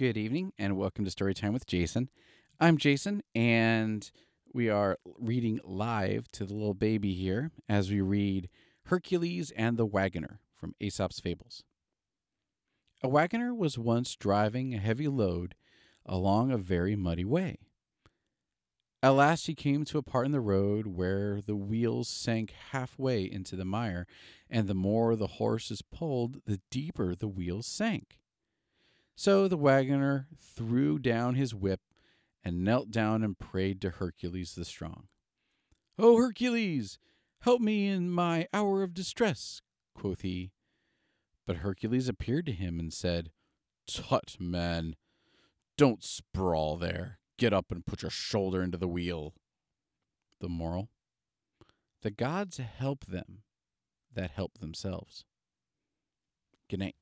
Good evening and welcome to Storytime with Jason. I'm Jason and we are reading live to the little baby here as we read Hercules and the Wagoner from Aesop's Fables. A wagoner was once driving a heavy load along a very muddy way. At last he came to a part in the road where the wheels sank halfway into the mire, and the more the horses pulled, the deeper the wheels sank. So the wagoner threw down his whip and knelt down and prayed to Hercules the Strong. O Hercules, help me in my hour of distress, quoth he. But Hercules appeared to him and said, Tut, man, don't sprawl there. Get up and put your shoulder into the wheel. The moral The gods help them that help themselves. Good night.